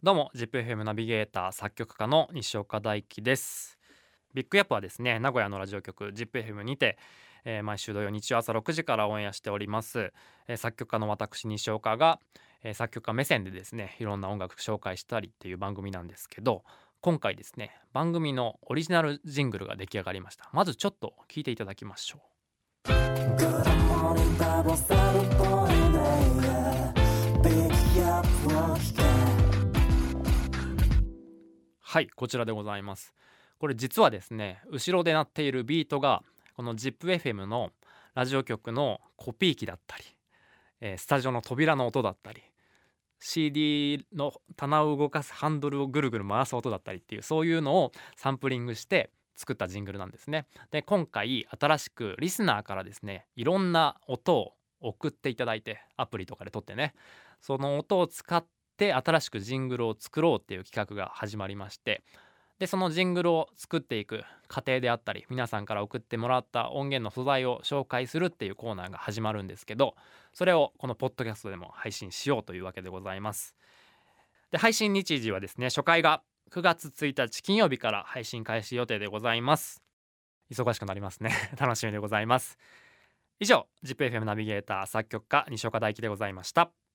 どうも ZIPFM ナビゲーター作曲家の西岡大樹です。ビッグアップはですね名古屋のラジオ局 ZIPFM にて、えー、毎週土曜日曜朝6時からオンエアしております、えー、作曲家の私西岡が、えー、作曲家目線でですねいろんな音楽紹介したりっていう番組なんですけど今回ですね番組のオリジナルジングルが出来上がりました。まずちょっと聞いていただきましょう。はいこちらでございますこれ実はですね後ろで鳴っているビートがこの ZIPFM のラジオ局のコピー機だったり、えー、スタジオの扉の音だったり CD の棚を動かすハンドルをぐるぐる回す音だったりっていうそういうのをサンプリングして作ったジングルなんですね。で今回新しくリスナーからですねいろんな音を送っていただいてアプリとかで撮ってねその音を使って新しくジングルを作ろうっていう企画が始まりましてでそのジングルを作っていく過程であったり皆さんから送ってもらった音源の素材を紹介するっていうコーナーが始まるんですけどそれをこのポッドキャストでも配信しようというわけでございます。で配信日時はですね初回が9月1日金曜日から配信開始予定でございます。忙しくなりますね。楽しみでございます。以上 ZIPFM ナビゲーター作曲家西岡大樹でございました。